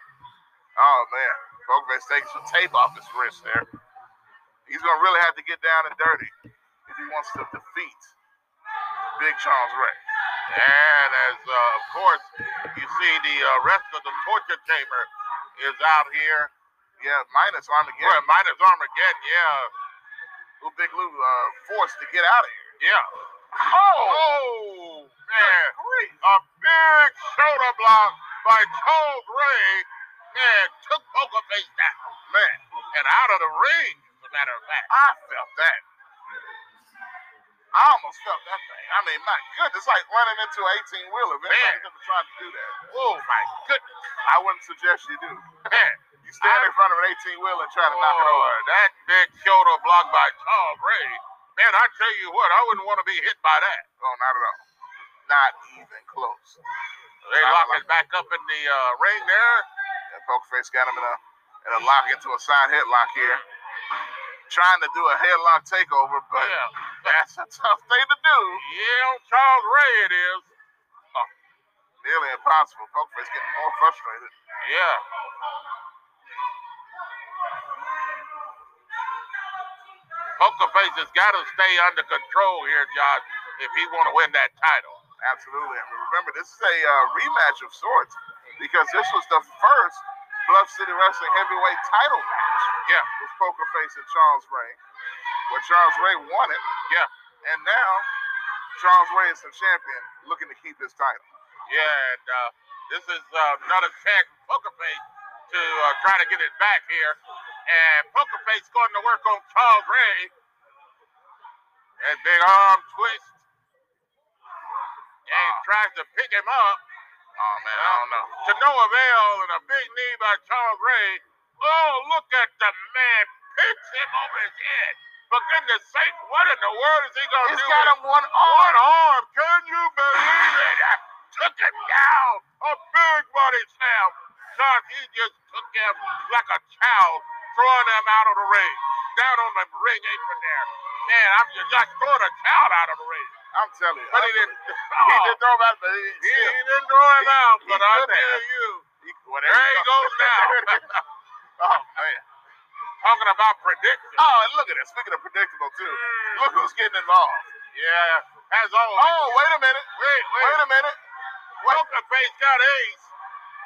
Oh man, Pokerface takes some tape off his wrist there. He's gonna really have to get down and dirty if he wants to defeat Big Charles Ray. and as uh, of course you see the uh, rest of the torture chamber is out here. Yeah, minus Well, Armageddon, minus Armageddon, yeah, who Big Lou uh, forced to get out of here. yeah. Oh, man. Grief. A big shoulder block by Charles Ray. Man, took Poker Face down. Man, And out of the ring, as a matter of fact. I felt that. I almost felt that thing. I mean, my goodness, like running into an 18 wheeler. Man. anybody's ever tried to do that, Oh, my goodness. I wouldn't suggest you do. Man. You stand in front of an 18 wheeler and try to knock it Oh, over. that big shoulder block by Charles Ray. Man, I tell you what, I wouldn't want to be hit by that. Oh, not at all. Not even close. They lock it back up in the uh, ring there. And Pokerface got him in a in a lock into a side headlock here. trying to do a headlock takeover, but Yeah. that's a tough thing to do. Yeah, on Charles Ray it is. Nearly impossible. Pokerface getting more frustrated. Yeah. Poker Face has got to stay under control here, Josh, if he want to win that title. Absolutely. I mean, remember, this is a uh, rematch of sorts because this was the first Bluff City Wrestling heavyweight title match. Yeah. With Poker Face and Charles Ray, where Charles Ray won it. Yeah. And now Charles Ray is the champion, looking to keep his title. Yeah, and uh, this is uh, another chance for Poker Face to uh, try to get it back here. And Poker Face going to work on Charles Ray. And big arm twist. And he tries to pick him up. Oh man, I don't know. To no avail and a big knee by Charles Ray. Oh, look at the man. Picks him over his head. For goodness sake, what in the world is he going to He's do? got him one arm. one arm. Can you believe it? I Took him down. A big body slam. Josh, he just took him like a child, throwing him out of the ring. Down on the ring apron there. Man, I'm just, just throwing a child out of the ring. I'm telling you. But he didn't. Oh. He didn't throw him out, but he, He, still, he didn't throw him He- out, he but I tell you, he, whatever there he goes now. oh man. Talking about predictable. Oh, and look at it. Speaking of predictable too, mm. look who's getting involved. Yeah, as always. Oh, wait a minute. wait, wait. Wait a minute. Poker face got ace.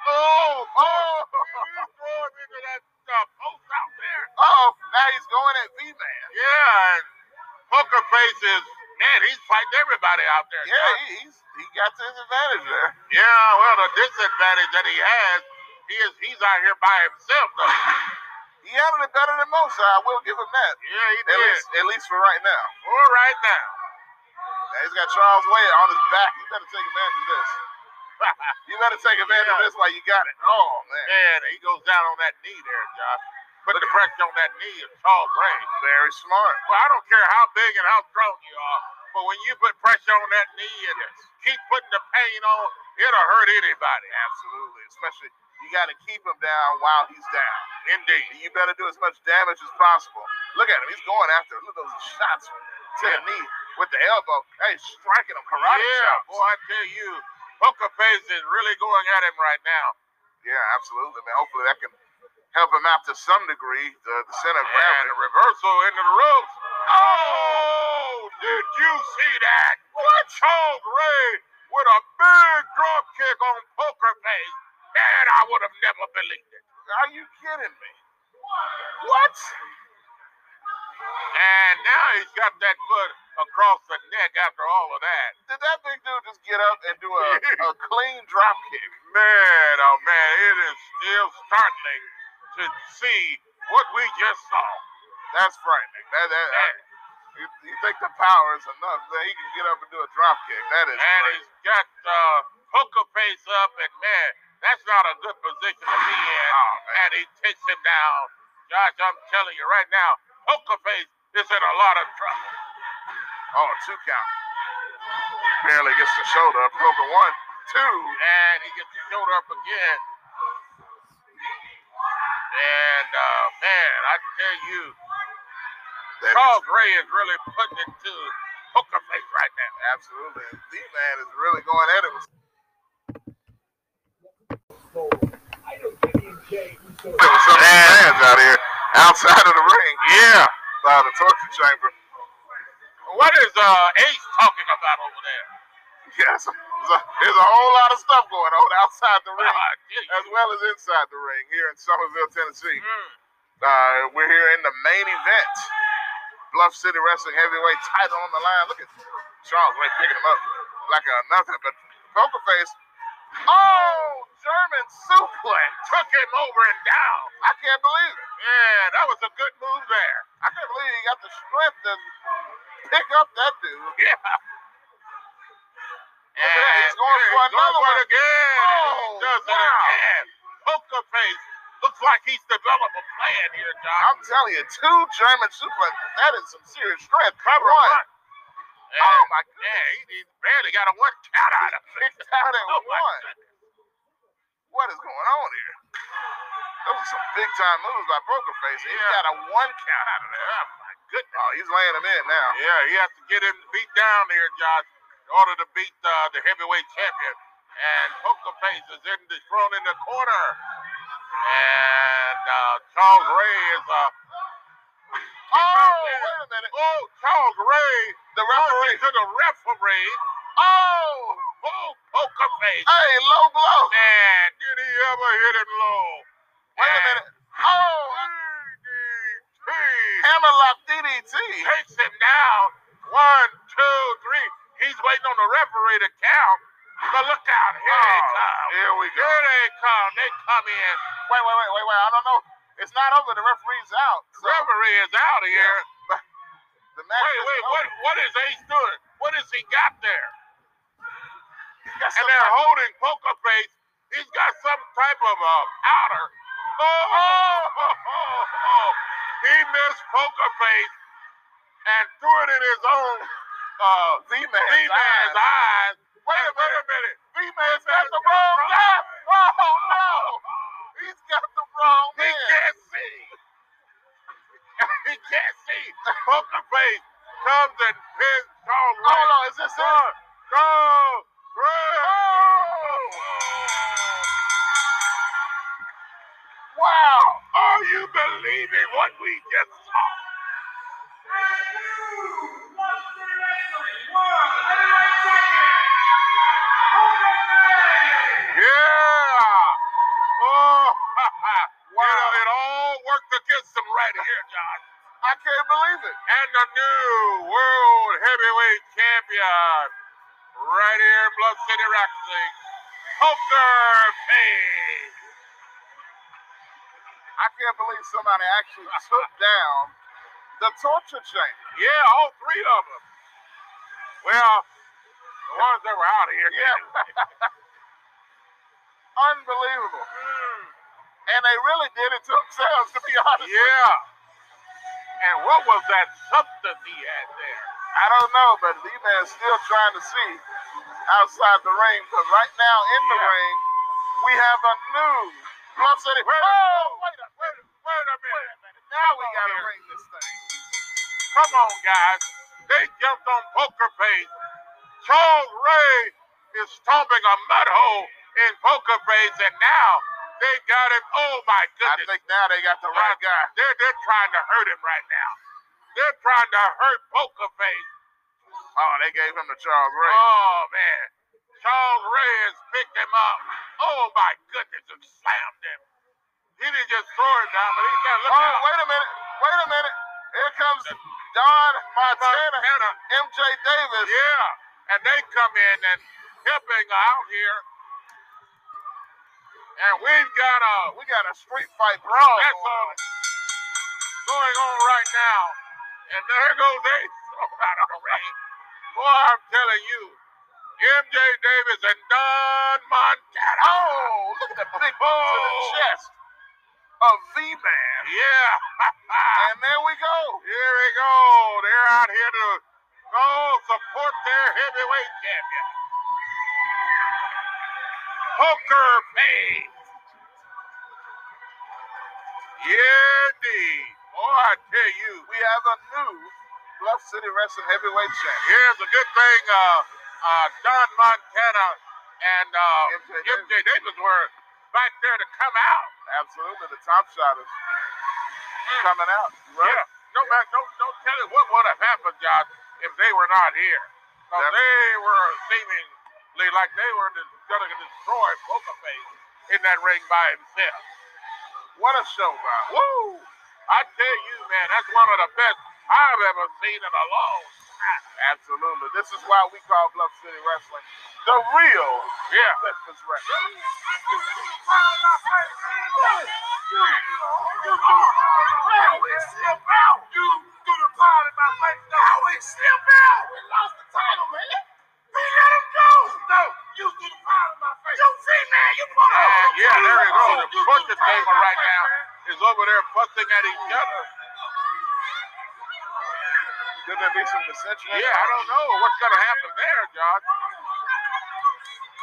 Oh, oh, He threw him into that uh, post out there. oh! Now he's going at V-Man. Yeah, and Poker Face is man, he's fighting everybody out there. Yeah, he, he's he got to his advantage there. yeah. Well, the disadvantage that he has, he is he's out here by himself though. He handled it better than most. I will give him that. Yeah, he At did. least, at least for right now. For right now. Now he's got Charles Ray on his back. You better take advantage of this. You better take advantage of this while you got it. Oh, oh man, Man, he goes down on that knee there, Josh. Put the pressure on that knee of Charles Ray. very smart. Well, I don't care how big and how strong you are, but when you put pressure on that knee and keep putting the pain on, it'll hurt anybody. Absolutely, especially you got to keep him down while he's down. Indeed. You better do as much damage as possible. Look at him; he's going after. it. Look at those shots to the knee with the elbow. Hey, striking him karate yeah, boy, I tell you, Poker Face is really going at him right now. Yeah, absolutely, man. Hopefully that can help him out to some degree. The, the center of And gravity. a reversal into the ropes. Oh, did you see that? What? Charles Ray with a big drop kick on Poker Face. Man, I would have never believed it. Are you kidding me? What? And now he's got that foot across the neck after all of that. Did that big dude just get up and do a, a clean drop kick? Man, oh man, it is still startling to see what we just saw. That's frightening. That, that, that- you, you think the power is enough that he can get up and do a drop kick? That is And crazy. he's got uh, Poker Face up, and man, that's not a good position to be in. Oh, man. and he takes him down. Josh, I'm telling you right now, Poker Face is in a lot of trouble. Oh, two count. Barely gets the shoulder up. Poker one, two. And he gets the shoulder up again. And uh, man, I tell you, That is- Charles Ray is really putting it to Poker Face right now. absolutely. V-Man is really going at it with some fans out here outside of the ring. Yeah. By the torture chamber. What is uh, Ace talking about over there? Yes, there's a, there's a whole lot of stuff going on outside the ring, Ah, as well as inside the ring here in Somerville, Tennessee. Mm. Uh, we're here in the main event. Bluff City Wrestling Heavyweight title on the line. Look at Charles Ray picking him up like a nothing, but Poker Face. Oh, German suplex. Took him over and down. I can't believe it. Yeah, that was a good move there. I can't believe he got the strength to pick up that dude. Yeah. That, he's going for he's another going one. again. Oh, he does it again. Poker face. Looks like he's developed a plan here, John. I'm telling you, two German suplex. That is some serious strength. Cover One. one. Oh, and, Oh, my Yeah, he, he barely got a one count out of it. Kicked out at Oh, one. goodness. What is going on here? Those are some big time moves by Poker Face. He Yeah. got a one count out of there. Oh, goodness. Oh, he's laying him in now. Yeah, he has to get him beat down here, Josh, in order to beat uh, the heavyweight champion. And Poker Face is in the thrown in the corner. And uh, Charles Ray is uh Oh, wait a minute. oh Charles Ray The referee. to the referee. Oh, Oh Poker Face. hey, low blow. Man, did he ever hit him low? Wait a minute. Oh, hammerlock DDT. takes him down. One, two, three. He's waiting on the referee to count. But look out, here they Oh, come. here we go. Here they come. They come in. Wait, wait, wait, wait, wait. I don't know. It's not over. The referee's out. So Referee is out of here. the match Wait, wait, what what is Ace doing? What has he got there? Got And they're type- holding Poker Face. He's got some type of uh, powder. Oh, oh, oh, oh, oh. He missed Poker Face and threw it in his own uh, V-Man's V-Man's eyes. eyes. Wait a wait a minute. V-Man's got the wrong guy. Oh, no. He's got the wrong man. He can't see. he can't see. Poker Face comes and pins Oh, Ray. no. Is this it? Ray. Wow. Are you what we just saw? Yeah. Oh, wow. You know, it all worked against them right here, John. I can't believe it. And the new world heavyweight champion, right here in Bluff City Wrestling, Poker Face. I can't believe somebody actually took down the torture chain. Yeah, all three of them. Well, the ones that were out of here. Yeah. Unbelievable. Hmm. And they really did it to themselves, to be honest. with. Yeah. And what was that substance he had there? I don't know, but V-Man's still trying to see outside the ring. But right now in the ring, we have a new Bluff City. Oh, wait a, wait, a- wait a minute. Now we gotta ring this thing. Come on, guys. They jumped on Poker Face. Charles Ray is stomping a mud hole in Poker Face, and now they got him. Oh, my goodness! I think now they got the right uh, guy. They're, they're trying to hurt him right now. They're trying to hurt Poker Face. Oh, they gave him the Charles Ray. Oh, man. Charles Ray has picked him up. Oh, my goodness, and slammed him. He didn't just throw him down, but he said, look Oh, wait a minute. Wait a minute. Here comes Don Montana, Montana. MJ Davis. Yeah, and they come in and helping out here. And we've got a We got a street fight brawl. that's on. going on right now. And there goes Ace oh. Boy, I'm telling you, MJ Davis and Don Montana. Oh, look at the big boot to the Oh. chest of V-Man. Yeah. And there we go. here we go. They're out here to go support their heavyweight champion. Poker Face. Yeah, indeed. Boy, I tell you, We have a new Bluff City Wrestling Heavyweight Champion. here's a good thing. Uh, uh, Don Montana and uh, MJ MJ Davis were back there to come out. Absolutely, the Top Shottas coming out. Right? Yeah. No, man, don't, don't tell us what would have happened, Josh, if they were not here. Oh, because they were seemingly like they were going to destroy Poker Face in that ring by himself. What a show, Bob. Woo! I tell you, man, that's one of the best I've ever seen in a long time. Absolutely. This is why we call Bluff City Wrestling the real Yeah. Memphis Wrestling. Yeah, there you do You do. Power of my face. You do the power in my face. How we slip out! We lost the title, man. We let him go. Though. You do the Butcher table right now is over there fussing at each other. Could there be some dissension? Yeah, I don't know what's going to happen there, Josh.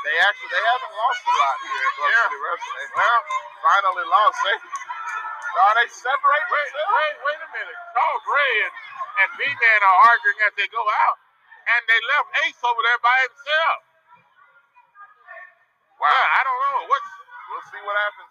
They actually they haven't lost a lot here in Bluff Yeah. City Wrestling. Well, finally lost. They are they separate Wait, themselves? wait, wait a minute. Charles Ray and, and V-Man are arguing as they go out, and they left Ace over there by himself. Wow. I don't know. What's We'll see what happens.